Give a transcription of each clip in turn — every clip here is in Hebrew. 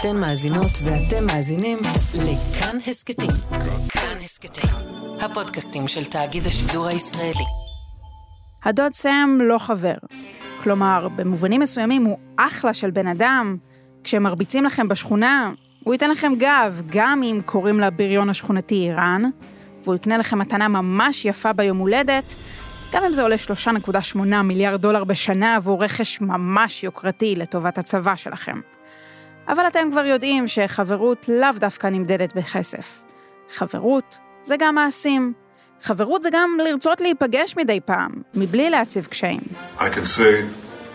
אתן מאזינות ואתם מאזינים לכאן הסכתים. כאן הסכתים, הפודקאסטים של תאגיד השידור הישראלי. הדוד סם לא חבר. כלומר, במובנים מסוימים הוא אחלה של בן אדם. כשמרביצים לכם בשכונה, הוא ייתן לכם גב, גם אם קוראים לבריון השכונתי איראן, והוא יקנה לכם מתנה ממש יפה ביום הולדת, גם אם זה עולה 3.8 מיליארד דולר בשנה עבור רכש ממש יוקרתי לטובת הצבא שלכם. אבל אתם כבר יודעים שחברות לאו דווקא נמדדת בכסף. חברות זה גם מעשים. חברות זה גם לרצות להיפגש מדי פעם, מבלי להציב קשיים. I can say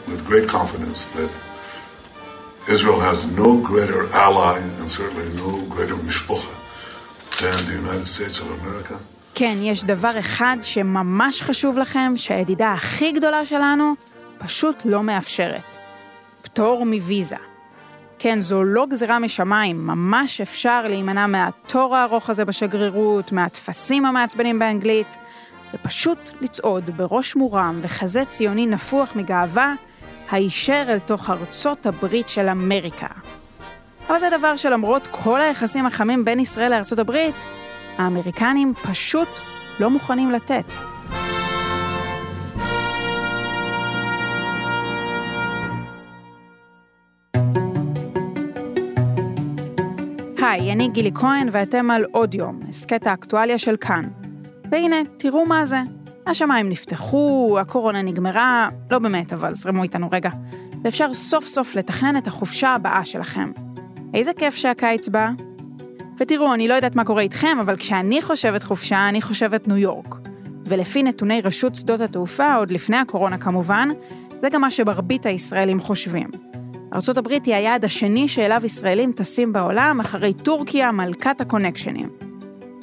with great confidence that Israel has no greater ally and certainly no greater mishpocha than the United States of America. כן, יש דבר אחד שממש חשוב לכם, שהידידה הכי גדולה שלנו פשוט לא מאפשרת. פטור מוויזה. כן, זו לא גזירה משמיים, ממש אפשר להימנע מהתור הארוך הזה בשגרירות, מהטפסים המעצבנים באנגלית, ופשוט לצעוד בראש מורם וחזה ציוני נפוח מגאווה, הישר אל תוך ארצות הברית של אמריקה. אבל זה דבר שלמרות כל היחסים החמים בין ישראל לארצות הברית, האמריקנים פשוט לא מוכנים לתת. היי, אני גילי כהן ואתם על עוד יום, הסכת האקטואליה של כאן. והנה, תראו מה זה. השמיים נפתחו, הקורונה נגמרה, לא באמת, אבל זרמו איתנו רגע. ואפשר סוף סוף לתכנן את החופשה הבאה שלכם. איזה כיף שהקיץ בא. ותראו, אני לא יודעת מה קורה איתכם, אבל כשאני חושבת חופשה, אני חושבת ניו יורק. ולפי נתוני רשות שדות התעופה, עוד לפני הקורונה כמובן, זה גם מה שמרבית הישראלים חושבים. ארה"ב היא היעד השני שאליו ישראלים טסים בעולם, אחרי טורקיה, מלכת הקונקשנים.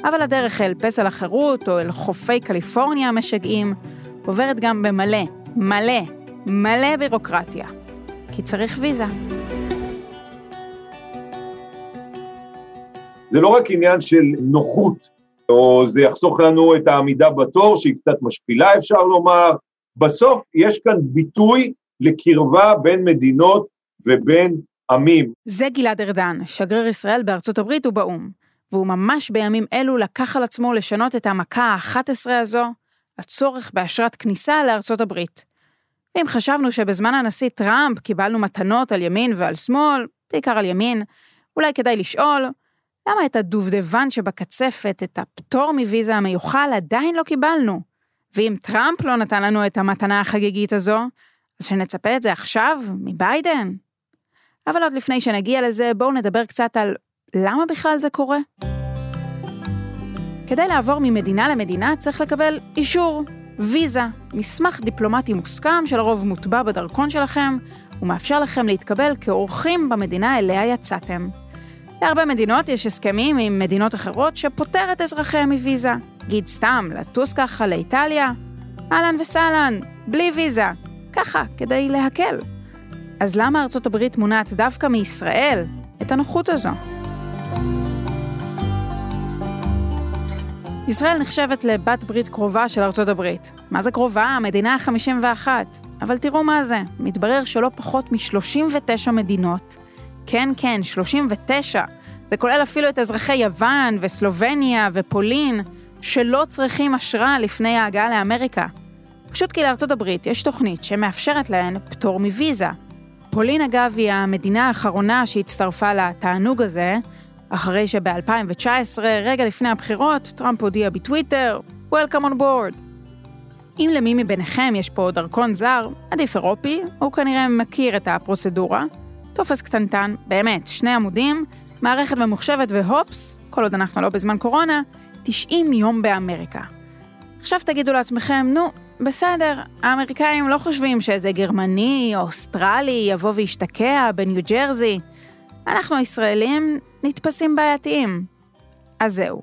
אבל הדרך אל פסל החירות, או אל חופי קליפורניה המשגעים, עוברת גם במלא, מלא, מלא בירוקרטיה. כי צריך ויזה. זה לא רק עניין של נוחות, או זה יחסוך לנו את העמידה בתור, שהיא קצת משפילה אפשר לומר, בסוף יש כאן ביטוי לקרבה בין מדינות ובין עמים. זה גלעד ארדן, שגריר ישראל בארצות הברית ובאו"ם, והוא ממש בימים אלו לקח על עצמו לשנות את המכה ה-11 הזו, הצורך באשרת כניסה לארצות הברית. ואם חשבנו שבזמן הנשיא טראמפ קיבלנו מתנות על ימין ועל שמאל, בעיקר על ימין, אולי כדאי לשאול, למה את הדובדבן שבקצפת, את הפטור מוויזה המיוחל, עדיין לא קיבלנו? ואם טראמפ לא נתן לנו את המתנה החגיגית הזו, אז שנצפה את זה עכשיו, מביידן? אבל עוד לפני שנגיע לזה, בואו נדבר קצת על למה בכלל זה קורה. כדי לעבור ממדינה למדינה צריך לקבל אישור, ויזה, מסמך דיפלומטי מוסכם שלרוב מוטבע בדרכון שלכם, ומאפשר לכם להתקבל כאורחים במדינה אליה יצאתם. להרבה מדינות יש הסכמים עם מדינות אחרות שפוטר את אזרחיהם מוויזה. גיד סתם, לטוס ככה לאיטליה, אהלן וסהלן, בלי ויזה. ככה, כדי להקל. אז למה ארצות הברית מונעת דווקא מישראל את הנוחות הזו? ישראל נחשבת לבת ברית קרובה של ארצות הברית. מה זה קרובה? המדינה ה-51. אבל תראו מה זה, מתברר שלא פחות מ-39 מדינות, כן, כן, 39, זה כולל אפילו את אזרחי יוון וסלובניה ופולין, שלא צריכים אשרה לפני ההגעה לאמריקה. פשוט כי לארצות הברית יש תוכנית שמאפשרת להן פטור מוויזה. פולין, אגב, היא המדינה האחרונה שהצטרפה לתענוג הזה, אחרי שב-2019, רגע לפני הבחירות, טראמפ הודיע בטוויטר, Welcome on board. אם למי מביניכם יש פה דרכון זר, עדיף אירופי, הוא כנראה מכיר את הפרוצדורה. טופס קטנטן, באמת, שני עמודים, מערכת ממוחשבת והופס, כל עוד אנחנו לא בזמן קורונה, 90 יום באמריקה. עכשיו תגידו לעצמכם, נו, בסדר, האמריקאים לא חושבים שאיזה גרמני או אוסטרלי יבוא וישתקע בניו ג'רזי. אנחנו הישראלים נתפסים בעייתיים. אז זהו.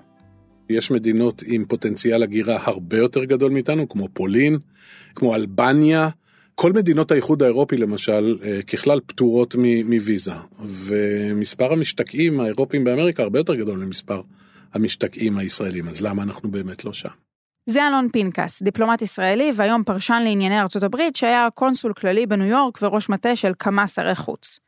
יש מדינות עם פוטנציאל הגירה הרבה יותר גדול מאיתנו, כמו פולין, כמו אלבניה. כל מדינות האיחוד האירופי למשל, אה, ככלל פטורות מוויזה, ומספר המשתקעים האירופים באמריקה הרבה יותר גדול ממספר המשתקעים הישראלים, אז למה אנחנו באמת לא שם? זה אלון פנקס, דיפלומט ישראלי והיום פרשן לענייני ארצות הברית, שהיה קונסול כללי בניו יורק וראש מטה של כמה שרי חוץ.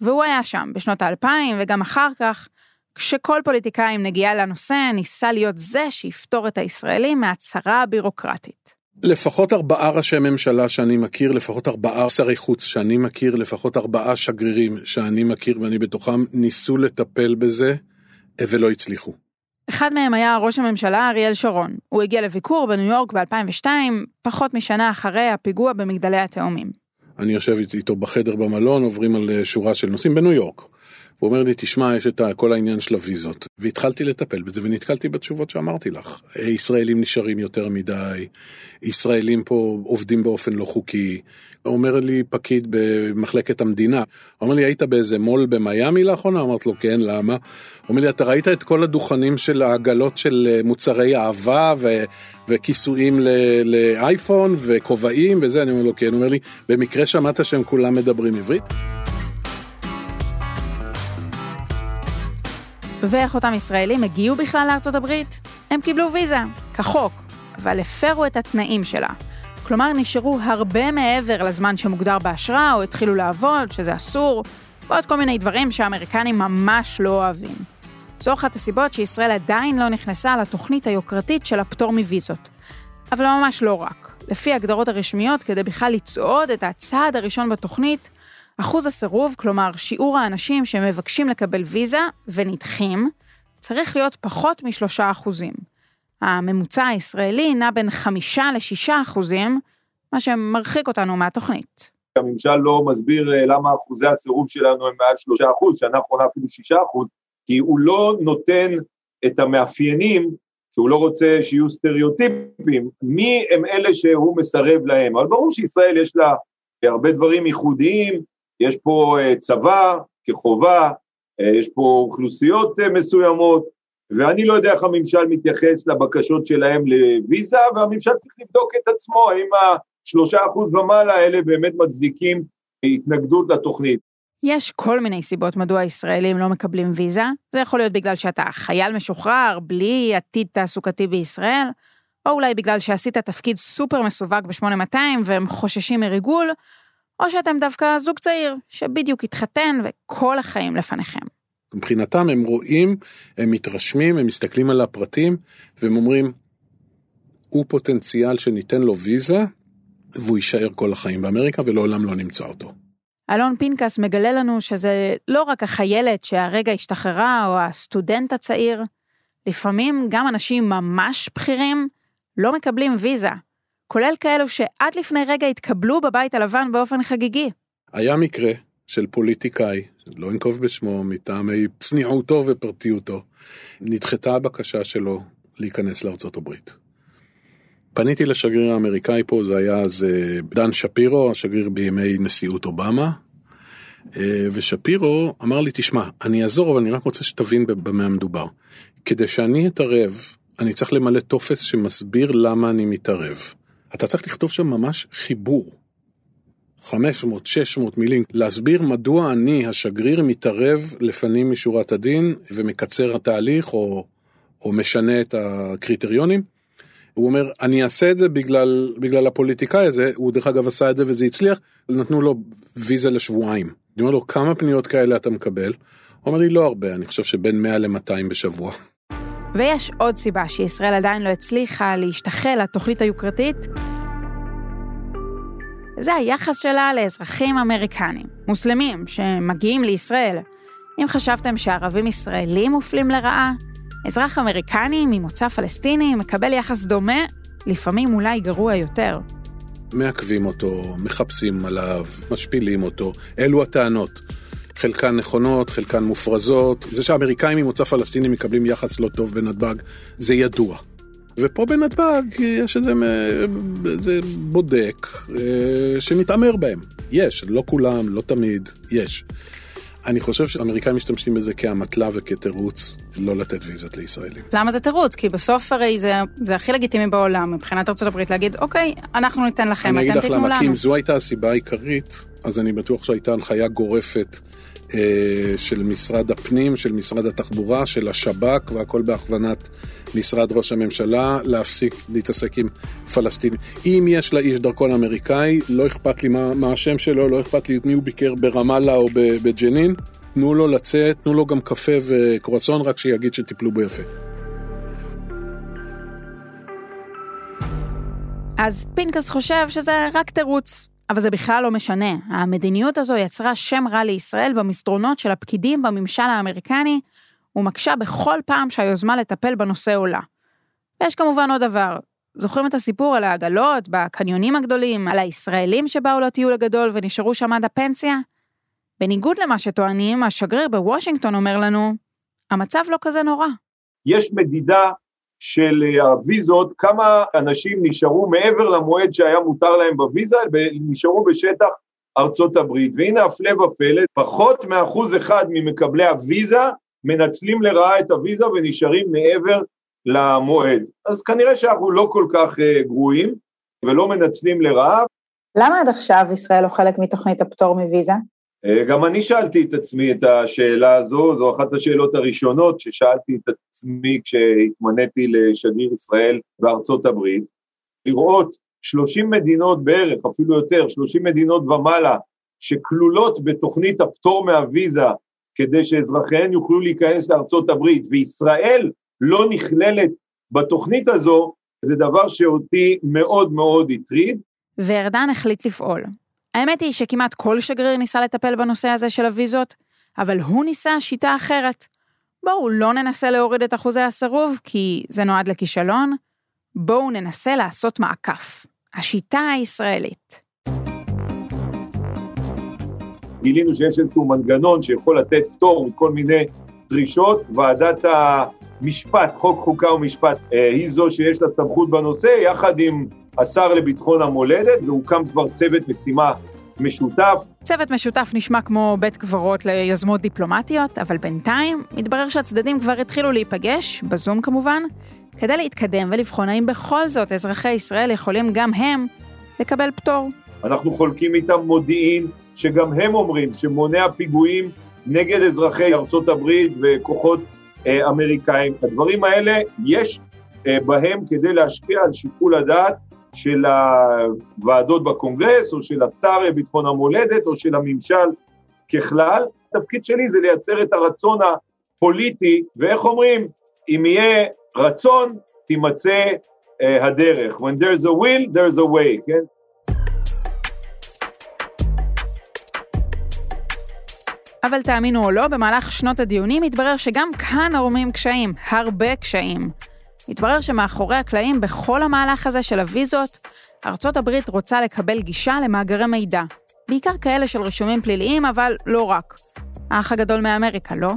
והוא היה שם בשנות האלפיים וגם אחר כך, כשכל פוליטיקאי עם נגיעה לנושא ניסה להיות זה שיפתור את הישראלים מהצהרה הבירוקרטית. לפחות ארבעה ראשי ממשלה שאני מכיר, לפחות ארבעה שרי חוץ שאני מכיר, לפחות ארבעה שגרירים שאני מכיר ואני בתוכם, ניסו לטפל בזה ולא הצליחו. אחד מהם היה ראש הממשלה אריאל שרון. הוא הגיע לביקור בניו יורק ב-2002, פחות משנה אחרי הפיגוע במגדלי התאומים. אני יושב איתו בחדר במלון, עוברים על שורה של נושאים בניו יורק. הוא אומר לי, תשמע, יש את כל העניין של הוויזות. והתחלתי לטפל בזה ונתקלתי בתשובות שאמרתי לך. ישראלים נשארים יותר מדי, ישראלים פה עובדים באופן לא חוקי. אומר לי פקיד במחלקת המדינה, אומר לי, היית באיזה מו"ל במיאמי לאחרונה? אמרתי לו, כן, למה? אומר לי, אתה ראית את כל הדוכנים של העגלות של מוצרי אהבה ו- וכיסויים לאייפון וכובעים וזה? אני אומר לו, כן. הוא אומר לי, במקרה שמעת שהם כולם מדברים עברית? ואיך אותם ישראלים הגיעו בכלל לארצות הברית? הם קיבלו ויזה, כחוק, אבל הפרו את התנאים שלה. כלומר, נשארו הרבה מעבר לזמן שמוגדר באשרה, או התחילו לעבוד, שזה אסור, ועוד כל מיני דברים שהאמריקנים ממש לא אוהבים. זו אחת הסיבות שישראל עדיין לא נכנסה לתוכנית היוקרתית של הפטור מוויזות. אבל ממש לא רק. לפי ההגדרות הרשמיות, כדי בכלל לצעוד את הצעד הראשון בתוכנית, אחוז הסירוב, כלומר שיעור האנשים שמבקשים לקבל ויזה ונדחים, צריך להיות פחות משלושה אחוזים. הממוצע הישראלי נע בין חמישה לשישה אחוזים, מה שמרחיק אותנו מהתוכנית. הממשל לא מסביר אה, למה אחוזי הסירוב שלנו הם מעל שלושה אחוז, שנה האחרונה אפילו שישה אחוז, כי הוא לא נותן את המאפיינים, כי הוא לא רוצה שיהיו סטריאוטיפים, מי הם אלה שהוא מסרב להם. אבל ברור שישראל יש לה הרבה דברים ייחודיים, יש פה אה, צבא כחובה, אה, יש פה אוכלוסיות אה, מסוימות, ואני לא יודע איך הממשל מתייחס לבקשות שלהם לוויזה, והממשל צריך לבדוק את עצמו, האם השלושה אחוז ומעלה האלה באמת מצדיקים התנגדות לתוכנית. יש כל מיני סיבות מדוע הישראלים לא מקבלים ויזה. זה יכול להיות בגלל שאתה חייל משוחרר, בלי עתיד תעסוקתי בישראל, או אולי בגלל שעשית תפקיד סופר מסווג ב-8200 והם חוששים מריגול, או שאתם דווקא זוג צעיר שבדיוק התחתן וכל החיים לפניכם. מבחינתם הם רואים, הם מתרשמים, הם מסתכלים על הפרטים והם אומרים, הוא פוטנציאל שניתן לו ויזה והוא יישאר כל החיים באמריקה ולעולם לא נמצא אותו. אלון פנקס מגלה לנו שזה לא רק החיילת שהרגע השתחררה או הסטודנט הצעיר, לפעמים גם אנשים ממש בכירים לא מקבלים ויזה. כולל כאלו שעד לפני רגע התקבלו בבית הלבן באופן חגיגי. היה מקרה של פוליטיקאי, לא אנקוב בשמו, מטעמי צניעותו ופרטיותו, נדחתה הבקשה שלו להיכנס לארצות הברית. פניתי לשגריר האמריקאי פה, זה היה אז אה, דן שפירו, השגריר בימי נשיאות אובמה, אה, ושפירו אמר לי, תשמע, אני אעזור, אבל אני רק רוצה שתבין במה מדובר. כדי שאני אתערב, אני צריך למלא טופס שמסביר למה אני מתערב. אתה צריך לכתוב שם ממש חיבור. 500-600 מילים, להסביר מדוע אני, השגריר, מתערב לפנים משורת הדין ומקצר התהליך או, או משנה את הקריטריונים. הוא אומר, אני אעשה את זה בגלל, בגלל הפוליטיקאי הזה, הוא דרך אגב עשה את זה וזה הצליח, נתנו לו ויזה לשבועיים. אני אומר לו, כמה פניות כאלה אתה מקבל? הוא אומר לי, לא הרבה, אני חושב שבין 100 ל-200 בשבוע. ויש עוד סיבה שישראל עדיין לא הצליחה להשתחל לתוכנית היוקרתית, זה היחס שלה לאזרחים אמריקנים, מוסלמים, שמגיעים לישראל. אם חשבתם שערבים ישראלים מופלים לרעה, אזרח אמריקני ממוצא פלסטיני מקבל יחס דומה, לפעמים אולי גרוע יותר. מעכבים אותו, מחפשים עליו, משפילים אותו, אלו הטענות. חלקן נכונות, חלקן מופרזות. זה שהאמריקאים ממוצא פלסטיני מקבלים יחס לא טוב בנתב"ג, זה ידוע. ופה בנתב"ג יש איזה, איזה בודק אה, שמתעמר בהם. יש, לא כולם, לא תמיד, יש. אני חושב שאמריקאים משתמשים בזה כאמתלה וכתירוץ לא לתת ויזות לישראלים. למה זה תירוץ? כי בסוף הרי זה, זה הכי לגיטימי בעולם מבחינת ארה"ב להגיד, אוקיי, אנחנו ניתן לכם, אתם תיתנו לנו. אני אגיד לך למה, כי אם זו הייתה הסיבה העיקרית, אז אני בטוח שהייתה הנחיה גורפת של משרד הפנים, של משרד התחבורה, של השב"כ, והכל בהכוונת משרד ראש הממשלה, להפסיק להתעסק עם פלסטינים. אם יש לאיש דרכון אמריקאי, לא אכפת לי מה, מה השם שלו, לא אכפת לי את מי הוא ביקר ברמאללה או בג'נין, תנו לו לצאת, תנו לו גם קפה וקרואסון, רק שיגיד שטיפלו בו יפה. אז פינקס חושב שזה רק תירוץ, אבל זה בכלל לא משנה. המדיניות הזו יצרה שם רע לישראל במסדרונות של הפקידים בממשל האמריקני, ומקשה בכל פעם שהיוזמה לטפל בנושא עולה. ויש כמובן עוד דבר, זוכרים את הסיפור על העגלות, בקניונים הגדולים, על הישראלים שבאו לטיול הגדול ונשארו שם עד הפנסיה? בניגוד למה שטוענים, השגריר בוושינגטון אומר לנו, המצב לא כזה נורא. יש מדידה של אה, הוויזות, כמה אנשים נשארו מעבר למועד שהיה מותר להם בוויזה, ונשארו בשטח ארצות הברית. והנה הפלא ופלא, פחות מאחוז אחד ממקבלי הוויזה מנצלים לרעה את הוויזה ונשארים מעבר למועד. אז כנראה שאנחנו לא כל כך uh, גרועים ולא מנצלים לרעה. למה עד עכשיו ישראל לא חלק מתוכנית הפטור מוויזה? אה, גם אני שאלתי את עצמי את השאלה הזו, זו אחת השאלות הראשונות ששאלתי את עצמי כשהתמניתי לשגריר ישראל בארצות הברית, לראות 30 מדינות בערך, אפילו יותר, 30 מדינות ומעלה, שכלולות בתוכנית הפטור מהוויזה כדי שאזרחיהן יוכלו להיכנס לארצות הברית, וישראל לא נכללת בתוכנית הזו, זה דבר שאותי מאוד מאוד הטריד. וארדן החליט לפעול. האמת היא שכמעט כל שגריר ניסה לטפל בנושא הזה של הוויזות, אבל הוא ניסה שיטה אחרת. בואו לא ננסה להוריד את אחוזי הסירוב, כי זה נועד לכישלון. בואו ננסה לעשות מעקף. השיטה הישראלית. גילינו שיש איזשהו מנגנון שיכול לתת פטור מכל מיני דרישות. ועדת המשפט, חוק חוקה ומשפט, אה, היא זו שיש לה סמכות בנושא, יחד עם השר לביטחון המולדת, והוקם כבר צוות משימה משותף. צוות משותף נשמע כמו בית קברות ליוזמות דיפלומטיות, אבל בינתיים מתברר שהצדדים כבר התחילו להיפגש, בזום כמובן, כדי להתקדם ולבחון האם בכל זאת אזרחי ישראל יכולים גם הם לקבל פטור. אנחנו חולקים איתם מודיעין, שגם הם אומרים שמונע פיגועים נגד אזרחי ארצות הברית וכוחות אה, אמריקאים. הדברים האלה, יש אה, בהם כדי להשפיע על שיקול הדעת של הוועדות בקונגרס, או של השר לביטחון המולדת, או של הממשל ככלל. התפקיד שלי זה לייצר את הרצון הפוליטי, ואיך אומרים, אם יהיה רצון, תימצא uh, הדרך. When there's a will, there's a way, כן? אבל תאמינו או לא, במהלך שנות הדיונים התברר שגם כאן עורמים קשיים, הרבה קשיים. מתברר שמאחורי הקלעים בכל המהלך הזה של הוויזות, ארצות הברית רוצה לקבל גישה למאגרי מידע. בעיקר כאלה של רישומים פליליים, אבל לא רק. האח הגדול מאמריקה, לא?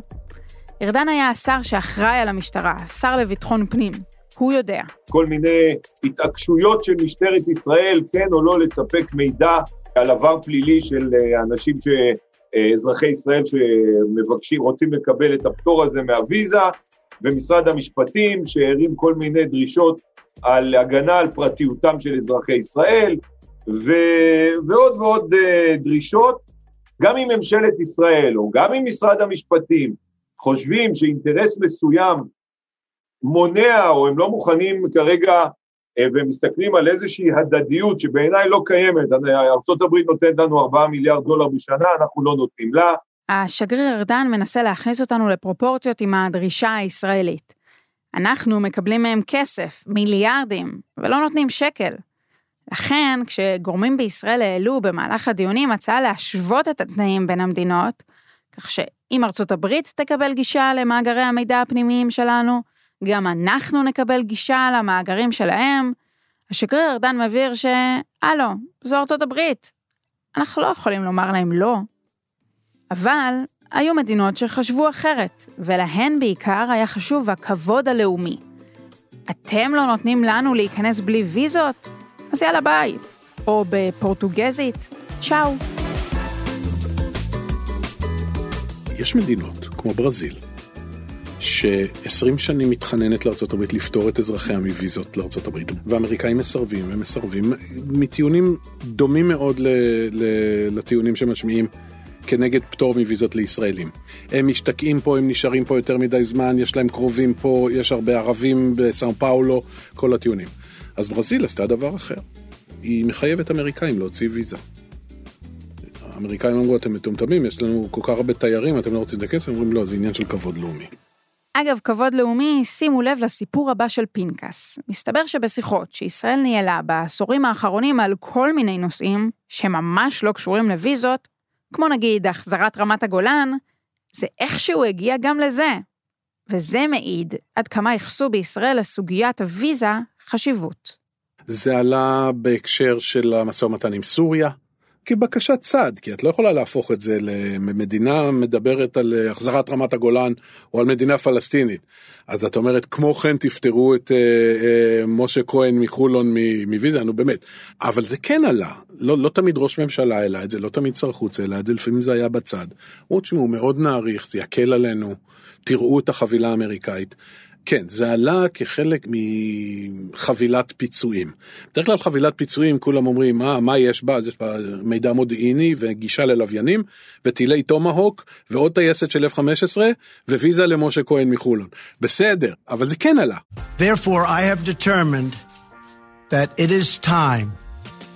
ארדן היה השר שאחראי על המשטרה, השר לביטחון פנים. הוא יודע. כל מיני התעקשויות של משטרת ישראל, כן או לא לספק מידע על עבר פלילי של אה, אנשים ש... אה, אזרחי ישראל שמבקשים, רוצים לקבל את הפטור הזה מהוויזה, ומשרד המשפטים שהרים כל מיני דרישות על הגנה על פרטיותם של אזרחי ישראל, ו... ועוד ועוד uh, דרישות. גם אם ממשלת ישראל או גם אם משרד המשפטים חושבים שאינטרס מסוים מונע או הם לא מוכנים כרגע uh, ומסתכלים על איזושהי הדדיות שבעיניי לא קיימת, ארה"ב נותנת לנו 4 מיליארד דולר בשנה, אנחנו לא נותנים לה, השגריר ארדן מנסה להכניס אותנו לפרופורציות עם הדרישה הישראלית. אנחנו מקבלים מהם כסף, מיליארדים, ולא נותנים שקל. לכן, כשגורמים בישראל העלו במהלך הדיונים הצעה להשוות את התנאים בין המדינות, כך שאם ארצות הברית תקבל גישה למאגרי המידע הפנימיים שלנו, גם אנחנו נקבל גישה למאגרים שלהם, השגריר ארדן מבהיר ש... הלו, זו ארצות הברית. אנחנו לא יכולים לומר להם לא. אבל היו מדינות שחשבו אחרת, ולהן בעיקר היה חשוב הכבוד הלאומי. אתם לא נותנים לנו להיכנס בלי ויזות? אז יאללה ביי. או בפורטוגזית, צ'או. יש מדינות, כמו ברזיל, ש-20 שנים מתחננת לארה"ב לפתור את אזרחיה מוויזות לארה"ב, והאמריקאים מסרבים, הם מסרבים, מטיעונים דומים מאוד לטיעונים שמשמיעים כנגד פטור מוויזות לישראלים. הם משתקעים פה, הם נשארים פה יותר מדי זמן, יש להם קרובים פה, יש הרבה ערבים בסאו פאולו, כל הטיעונים. אז ברזיל עשתה דבר אחר. היא מחייבת אמריקאים להוציא ויזה. האמריקאים אמרו, אתם מטומטמים, יש לנו כל כך הרבה תיירים, אתם לא רוצים את הכסף? אומרים, לא, זה עניין של כבוד לאומי. אגב, כבוד לאומי, שימו לב לסיפור הבא של פנקס. מסתבר שבשיחות שישראל ניהלה בעשורים האחרונים על כל מיני נושאים, שממש לא קשורים לוויזות, כמו נגיד החזרת רמת הגולן, זה איכשהו הגיע גם לזה. וזה מעיד עד כמה ייחסו בישראל לסוגיית הוויזה חשיבות. זה עלה בהקשר של המשא ומתן עם סוריה, כבקשת צד, כי את לא יכולה להפוך את זה למדינה מדברת על החזרת רמת הגולן או על מדינה פלסטינית. אז את אומרת, כמו כן תפטרו את אה, אה, משה כהן מחולון מוויזה, נו באמת. אבל זה כן עלה, לא, לא תמיד ראש ממשלה העלה את זה, לא תמיד שר חוץ העלה את זה, לפעמים זה היה בצד. הוא תשמעו, מאוד נעריך, זה יקל עלינו, תראו את החבילה האמריקאית. כן, זה עלה כחלק מחבילת פיצויים. בדרך כלל חבילת פיצויים, כולם אומרים, מה, מה יש בה? יש בה מידע מודיעיני וגישה ללוויינים, וטילי תומהוק, ועוד טייסת של F-15, וויזה למשה כהן מחולון. בסדר, אבל זה כן עלה. Therefore, I have determined that it is time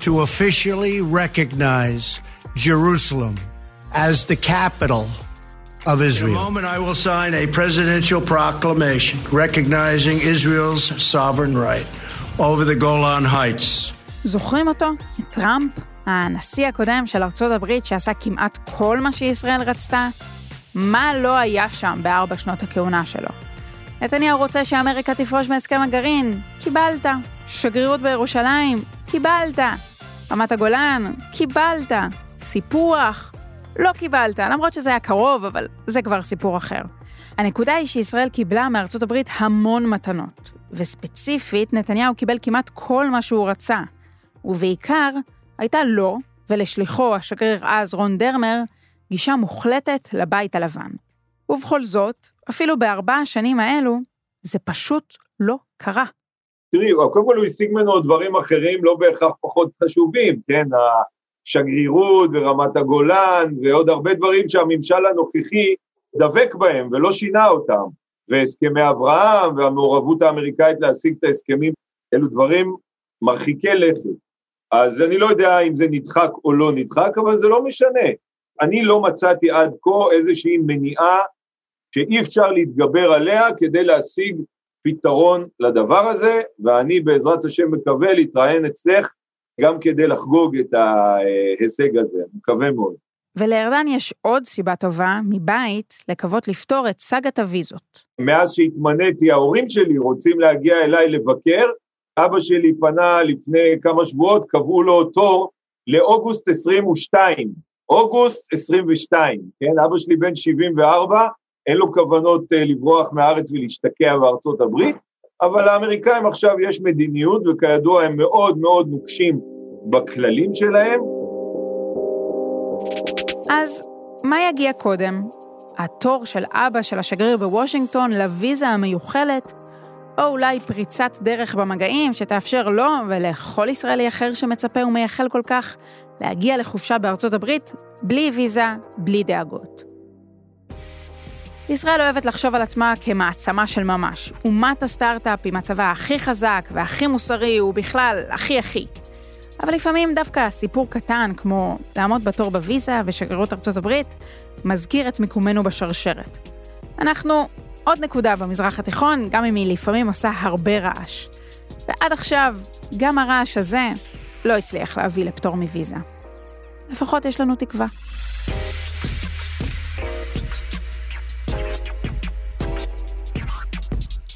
to officially recognize Jerusalem as the capital of Israel. In a moment, I will sign a presidential proclamation recognizing Israel's sovereign right over the Golan Heights. זוכרים אותו? את טראמפ, הנשיא הקודם של ארצות הברית שעשה כמעט כל מה שישראל רצתה? מה לא היה שם בארבע שנות הכהונה שלו? נתניהו רוצה שאמריקה תפרוש מהסכם הגרעין? קיבלת. שגרירות בירושלים? קיבלת. רמת הגולן? קיבלת. סיפוח? לא קיבלת, למרות שזה היה קרוב, אבל זה כבר סיפור אחר. הנקודה היא שישראל קיבלה מארצות הברית המון מתנות, וספציפית, נתניהו קיבל כמעט כל מה שהוא רצה. ובעיקר, הייתה לו, ולשליחו, השגריר אז רון דרמר, גישה מוחלטת לבית הלבן. ובכל זאת, אפילו בארבע השנים האלו, זה פשוט לא קרה. תראי, קודם כל הוא השיג ממנו דברים אחרים לא בהכרח פחות חשובים, כן? השגרירות ורמת הגולן ועוד הרבה דברים שהממשל הנוכחי דבק בהם ולא שינה אותם. והסכמי אברהם והמעורבות האמריקאית להשיג את ההסכמים, אלו דברים מרחיקי לכת. אז אני לא יודע אם זה נדחק או לא נדחק, אבל זה לא משנה. אני לא מצאתי עד כה איזושהי מניעה שאי אפשר להתגבר עליה כדי להשיג פתרון לדבר הזה, ואני בעזרת השם מקווה להתראיין אצלך גם כדי לחגוג את ההישג הזה, אני מקווה מאוד. ולארדן יש עוד סיבה טובה מבית לקוות לפתור את סאגת הוויזות. מאז שהתמניתי, ההורים שלי רוצים להגיע אליי לבקר, אבא שלי פנה לפני כמה שבועות, קבעו לו תור לאוגוסט 22, אוגוסט 22, כן, אבא שלי בן 74, אין לו כוונות אה, לברוח מהארץ ולהשתקע בארצות הברית, אבל לאמריקאים עכשיו יש מדיניות, וכידוע הם מאוד מאוד נוקשים בכללים שלהם. אז מה יגיע קודם? התור של אבא של השגריר בוושינגטון לוויזה המיוחלת, או אולי פריצת דרך במגעים שתאפשר לו ולכל ישראלי אחר שמצפה ומייחל כל כך להגיע לחופשה בארצות הברית בלי ויזה, בלי דאגות. ישראל אוהבת לחשוב על עצמה כמעצמה של ממש. אומת הסטארט-אפ עם הצבא הכי חזק והכי מוסרי, ובכלל, הכי הכי. אבל לפעמים דווקא סיפור קטן, כמו לעמוד בתור בוויזה ושגרירות ארצות הברית, מזכיר את מיקומנו בשרשרת. אנחנו עוד נקודה במזרח התיכון, גם אם היא לפעמים עושה הרבה רעש. ועד עכשיו, גם הרעש הזה לא הצליח להביא לפטור מוויזה. לפחות יש לנו תקווה.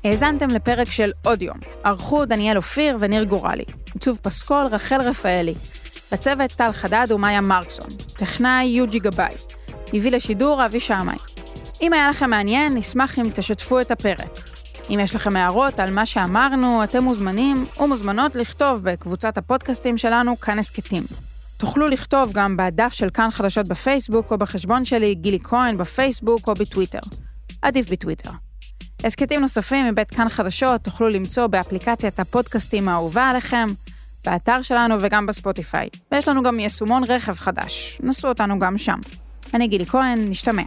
האזנתם לפרק של עוד יום. ערכו דניאל אופיר וניר גורלי. עיצוב פסקול רחל רפאלי. בצוות טל חדד ומאיה מרקסון. טכנאי יוג'י גבאי. הביא לשידור אבי שמאי. אם היה לכם מעניין, נשמח אם תשתפו את הפרק. אם יש לכם הערות על מה שאמרנו, אתם מוזמנים ומוזמנות לכתוב בקבוצת הפודקאסטים שלנו כאן הסכתים. תוכלו לכתוב גם בדף של כאן חדשות בפייסבוק או בחשבון שלי גילי כהן בפייסבוק או בטוויטר. עדיף בטוויטר. הסכתים נוספים מבית כאן חדשות תוכלו למצוא באפליקציית הפודקאסטים האהובה עליכם, באתר שלנו וגם בספוטיפיי. ויש לנו גם יישומון רכב חדש, נסו אותנו גם שם. אני גילי כהן, נשתמע.